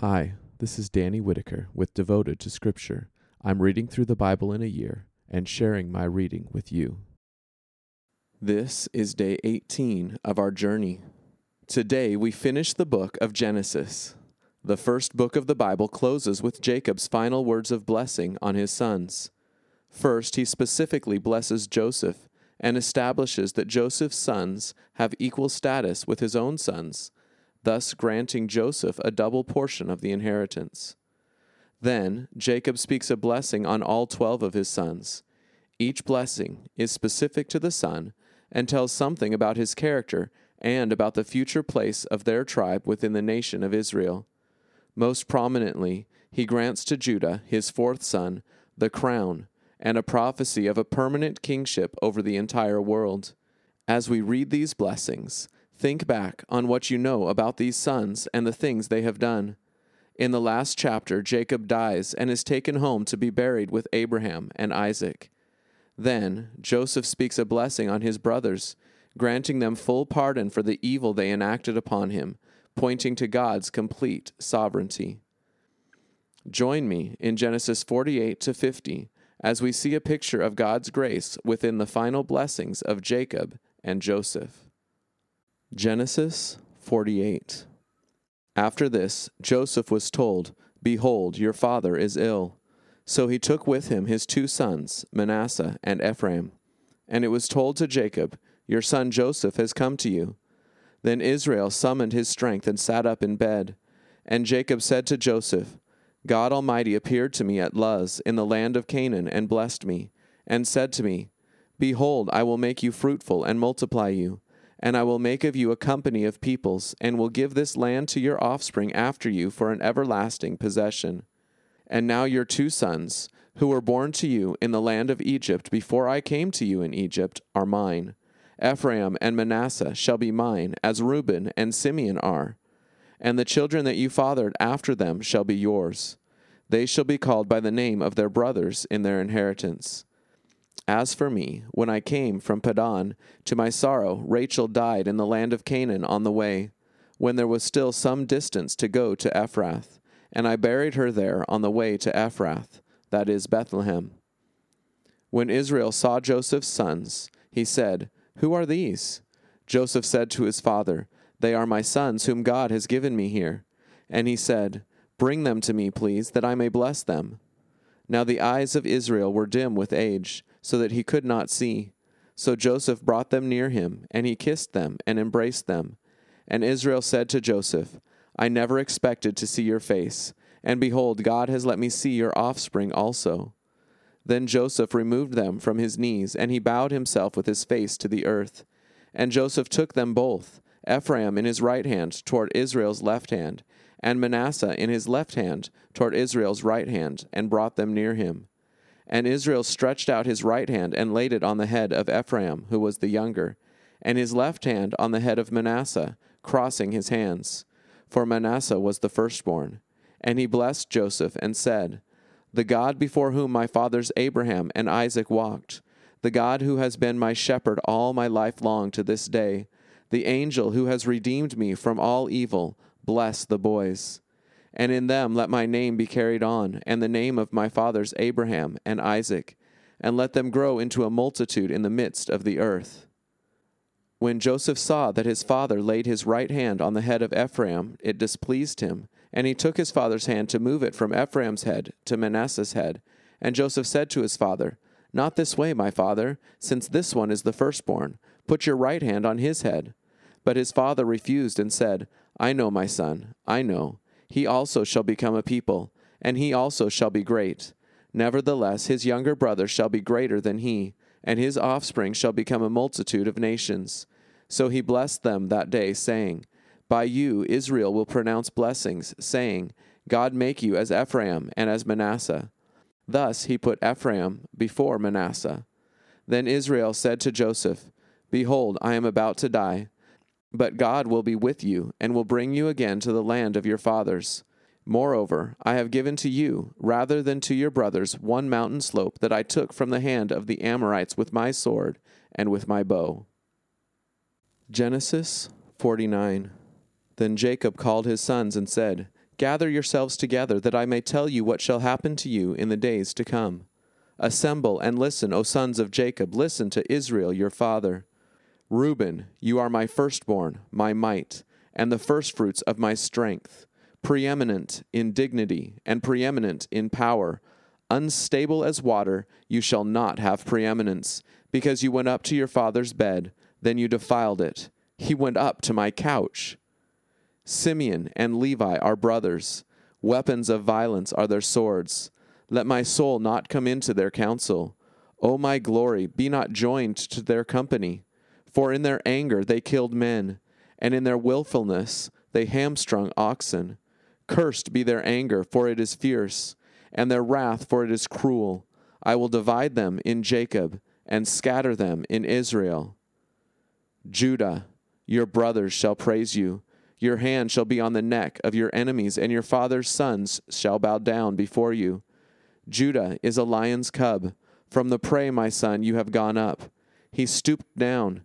Hi, this is Danny Whitaker with Devoted to Scripture. I'm reading through the Bible in a year and sharing my reading with you. This is day 18 of our journey. Today we finish the book of Genesis. The first book of the Bible closes with Jacob's final words of blessing on his sons. First, he specifically blesses Joseph and establishes that Joseph's sons have equal status with his own sons thus granting Joseph a double portion of the inheritance. Then Jacob speaks a blessing on all twelve of his sons. Each blessing is specific to the son and tells something about his character and about the future place of their tribe within the nation of Israel. Most prominently, he grants to Judah, his fourth son, the crown and a prophecy of a permanent kingship over the entire world. As we read these blessings, Think back on what you know about these sons and the things they have done. In the last chapter, Jacob dies and is taken home to be buried with Abraham and Isaac. Then Joseph speaks a blessing on his brothers, granting them full pardon for the evil they enacted upon him, pointing to God's complete sovereignty. Join me in Genesis 48 to 50 as we see a picture of God's grace within the final blessings of Jacob and Joseph. Genesis 48. After this, Joseph was told, Behold, your father is ill. So he took with him his two sons, Manasseh and Ephraim. And it was told to Jacob, Your son Joseph has come to you. Then Israel summoned his strength and sat up in bed. And Jacob said to Joseph, God Almighty appeared to me at Luz in the land of Canaan and blessed me, and said to me, Behold, I will make you fruitful and multiply you and I will make of you a company of peoples, and will give this land to your offspring after you for an everlasting possession. And now your two sons, who were born to you in the land of Egypt before I came to you in Egypt, are mine. Ephraim and Manasseh shall be mine, as Reuben and Simeon are. And the children that you fathered after them shall be yours. They shall be called by the name of their brothers in their inheritance. As for me, when I came from Paddan, to my sorrow, Rachel died in the land of Canaan on the way, when there was still some distance to go to Ephrath, and I buried her there on the way to Ephrath, that is Bethlehem. When Israel saw Joseph's sons, he said, Who are these? Joseph said to his father, They are my sons, whom God has given me here. And he said, Bring them to me, please, that I may bless them. Now the eyes of Israel were dim with age so that he could not see. So Joseph brought them near him, and he kissed them and embraced them. And Israel said to Joseph, I never expected to see your face, and behold, God has let me see your offspring also. Then Joseph removed them from his knees, and he bowed himself with his face to the earth. And Joseph took them both, Ephraim in his right hand toward Israel's left hand, and Manasseh in his left hand toward Israel's right hand, and brought them near him. And Israel stretched out his right hand and laid it on the head of Ephraim, who was the younger, and his left hand on the head of Manasseh, crossing his hands. For Manasseh was the firstborn. And he blessed Joseph and said, The God before whom my fathers Abraham and Isaac walked, the God who has been my shepherd all my life long to this day, the angel who has redeemed me from all evil, bless the boys and in them let my name be carried on, and the name of my fathers Abraham and Isaac, and let them grow into a multitude in the midst of the earth. When Joseph saw that his father laid his right hand on the head of Ephraim, it displeased him, and he took his father's hand to move it from Ephraim's head to Manasseh's head. And Joseph said to his father, Not this way, my father, since this one is the firstborn. Put your right hand on his head. But his father refused and said, I know, my son, I know he also shall become a people, and he also shall be great. Nevertheless, his younger brother shall be greater than he, and his offspring shall become a multitude of nations. So he blessed them that day, saying, By you Israel will pronounce blessings, saying, God make you as Ephraim and as Manasseh. Thus he put Ephraim before Manasseh. Then Israel said to Joseph, Behold, I am about to die but God will be with you, and will bring you again to the land of your fathers. Moreover, I have given to you, rather than to your brothers, one mountain slope that I took from the hand of the Amorites with my sword and with my bow. Genesis 49. Then Jacob called his sons and said, Gather yourselves together, that I may tell you what shall happen to you in the days to come. Assemble and listen, O sons of Jacob, listen to Israel your father. Reuben, you are my firstborn, my might, and the firstfruits of my strength, preeminent in dignity and preeminent in power. Unstable as water, you shall not have preeminence, because you went up to your father's bed, then you defiled it. He went up to my couch. Simeon and Levi are brothers. Weapons of violence are their swords. Let my soul not come into their counsel. O my glory, be not joined to their company. For in their anger they killed men, and in their wilfulness they hamstrung oxen. Cursed be their anger, for it is fierce, and their wrath, for it is cruel. I will divide them in Jacob, and scatter them in Israel. Judah, your brothers shall praise you your hand shall be on the neck of your enemies, and your father's sons shall bow down before you. Judah is a lion's cub. From the prey, my son, you have gone up. He stooped down.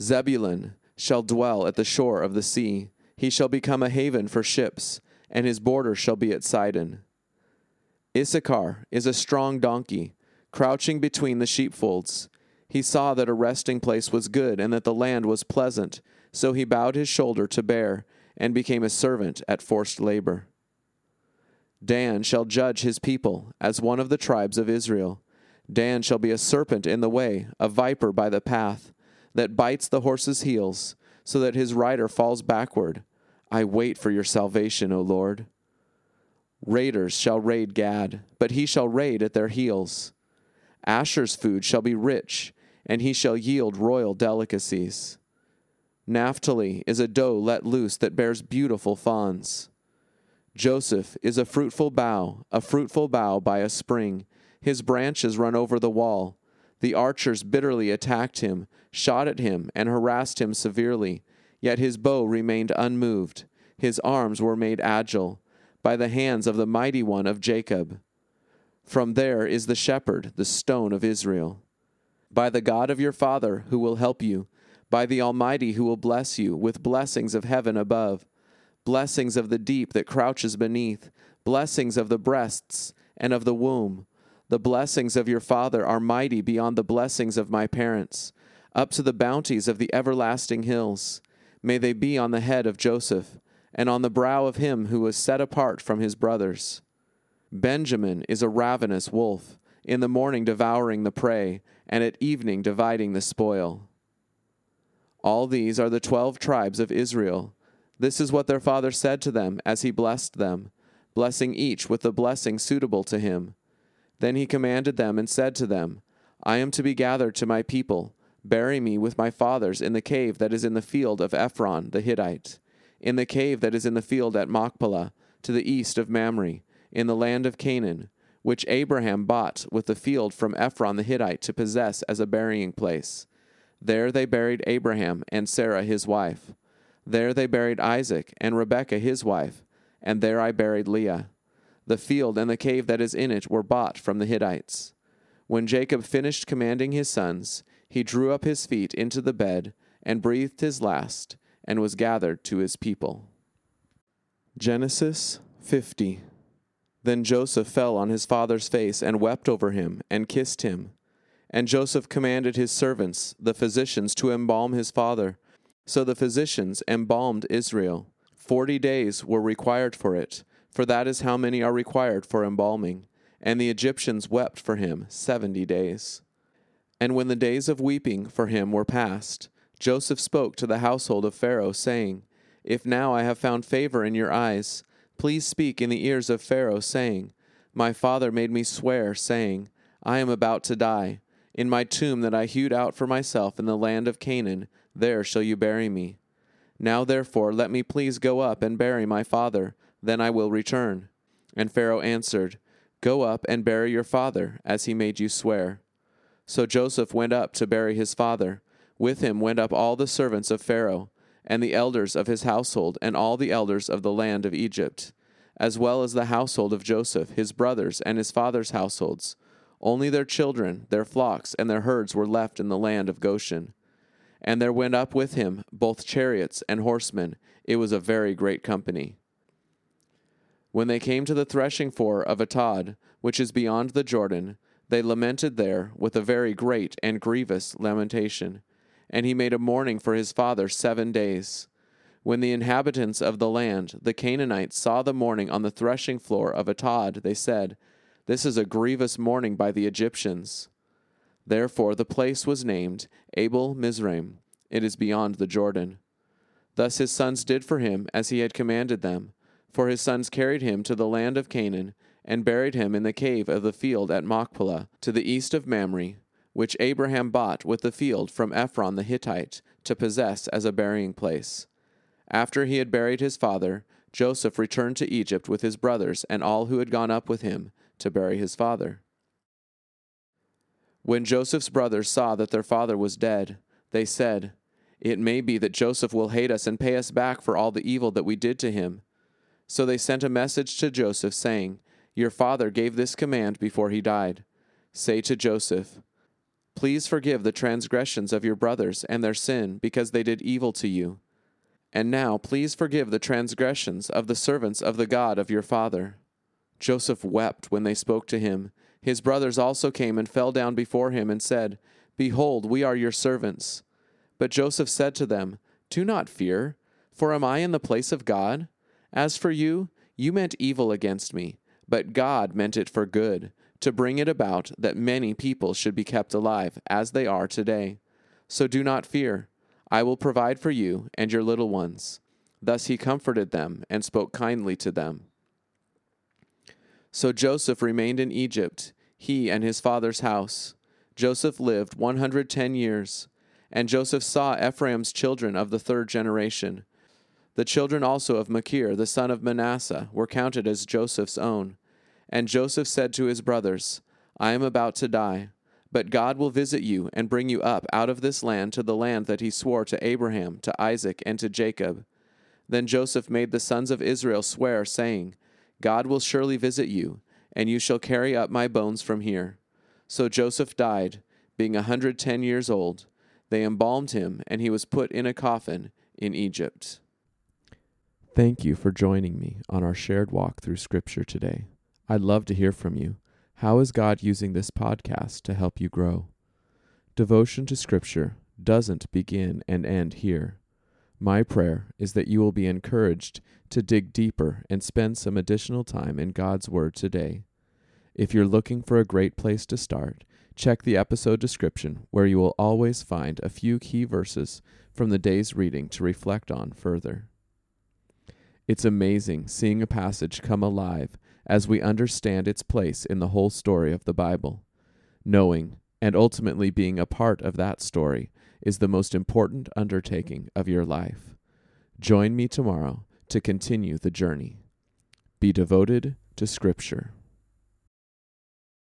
Zebulun shall dwell at the shore of the sea. He shall become a haven for ships, and his border shall be at Sidon. Issachar is a strong donkey, crouching between the sheepfolds. He saw that a resting place was good, and that the land was pleasant so he bowed his shoulder to bear, and became a servant at forced labor. Dan shall judge his people as one of the tribes of Israel. Dan shall be a serpent in the way, a viper by the path, that bites the horse's heels, so that his rider falls backward. I wait for your salvation, O Lord. Raiders shall raid Gad, but he shall raid at their heels. Asher's food shall be rich, and he shall yield royal delicacies. Naphtali is a doe let loose that bears beautiful fawns. Joseph is a fruitful bough, a fruitful bough by a spring. His branches run over the wall. The archers bitterly attacked him, shot at him, and harassed him severely. Yet his bow remained unmoved. His arms were made agile by the hands of the mighty one of Jacob. From there is the shepherd, the stone of Israel. By the God of your father, who will help you by the Almighty who will bless you with blessings of heaven above, blessings of the deep that crouches beneath, blessings of the breasts and of the womb. The blessings of your Father are mighty beyond the blessings of my parents, up to the bounties of the everlasting hills. May they be on the head of Joseph, and on the brow of him who was set apart from his brothers. Benjamin is a ravenous wolf, in the morning devouring the prey, and at evening dividing the spoil. All these are the twelve tribes of Israel. This is what their father said to them as he blessed them, blessing each with the blessing suitable to him. Then he commanded them and said to them, I am to be gathered to my people. Bury me with my fathers in the cave that is in the field of Ephron the Hittite, in the cave that is in the field at Machpelah, to the east of Mamre, in the land of Canaan, which Abraham bought with the field from Ephron the Hittite to possess as a burying place. There they buried Abraham and Sarah his wife. There they buried Isaac and Rebekah his wife, and there I buried Leah. The field and the cave that is in it were bought from the Hittites. When Jacob finished commanding his sons, he drew up his feet into the bed and breathed his last, and was gathered to his people. Genesis 50 Then Joseph fell on his father's face and wept over him and kissed him. And Joseph commanded his servants, the physicians, to embalm his father. So the physicians embalmed Israel. Forty days were required for it, for that is how many are required for embalming. And the Egyptians wept for him seventy days. And when the days of weeping for him were past, Joseph spoke to the household of Pharaoh, saying, If now I have found favor in your eyes, please speak in the ears of Pharaoh, saying, My father made me swear, saying, I am about to die. In my tomb that I hewed out for myself in the land of Canaan, there shall you bury me. Now therefore let me please go up and bury my father, then I will return. And Pharaoh answered, Go up and bury your father, as he made you swear. So Joseph went up to bury his father. With him went up all the servants of Pharaoh, and the elders of his household, and all the elders of the land of Egypt, as well as the household of Joseph, his brothers, and his father's households. Only their children, their flocks, and their herds were left in the land of Goshen. And there went up with him both chariots and horsemen. It was a very great company. When they came to the threshing floor of Atad, which is beyond the Jordan, they lamented there with a very great and grievous lamentation. And he made a mourning for his father seven days. When the inhabitants of the land, the Canaanites, saw the mourning on the threshing floor of Atad, they said, This is a grievous mourning by the Egyptians. Therefore the place was named Abel Mizraim. It is beyond the Jordan. Thus his sons did for him as he had commanded them. For his sons carried him to the land of Canaan, and buried him in the cave of the field at Machpelah, to the east of Mamre, which Abraham bought with the field from Ephron the Hittite, to possess as a burying place. After he had buried his father, Joseph returned to Egypt with his brothers and all who had gone up with him to bury his father. When Joseph's brothers saw that their father was dead, they said, It may be that Joseph will hate us and pay us back for all the evil that we did to him. So they sent a message to Joseph, saying, Your father gave this command before he died. Say to Joseph, Please forgive the transgressions of your brothers and their sin, because they did evil to you. And now please forgive the transgressions of the servants of the God of your father. Joseph wept when they spoke to him. His brothers also came and fell down before him and said, Behold, we are your servants. But Joseph said to them, Do not fear, for am I in the place of God? As for you, you meant evil against me, but God meant it for good, to bring it about that many people should be kept alive, as they are today. So do not fear. I will provide for you and your little ones. Thus he comforted them and spoke kindly to them. So Joseph remained in Egypt, he and his father's house. Joseph lived 110 years, and Joseph saw Ephraim's children of the third generation. The children also of Machir, the son of Manasseh, were counted as Joseph's own. And Joseph said to his brothers, I am about to die, but God will visit you and bring you up out of this land to the land that he swore to Abraham, to Isaac, and to Jacob. Then Joseph made the sons of Israel swear, saying, God will surely visit you, and you shall carry up my bones from here. So Joseph died, being a hundred ten years old. They embalmed him, and he was put in a coffin in Egypt. Thank you for joining me on our shared walk through Scripture today. I'd love to hear from you. How is God using this podcast to help you grow? Devotion to Scripture doesn't begin and end here. My prayer is that you will be encouraged to dig deeper and spend some additional time in God's Word today. If you're looking for a great place to start, check the episode description where you will always find a few key verses from the day's reading to reflect on further. It's amazing seeing a passage come alive as we understand its place in the whole story of the Bible. Knowing and ultimately being a part of that story is the most important undertaking of your life. Join me tomorrow to continue the journey. Be devoted to Scripture.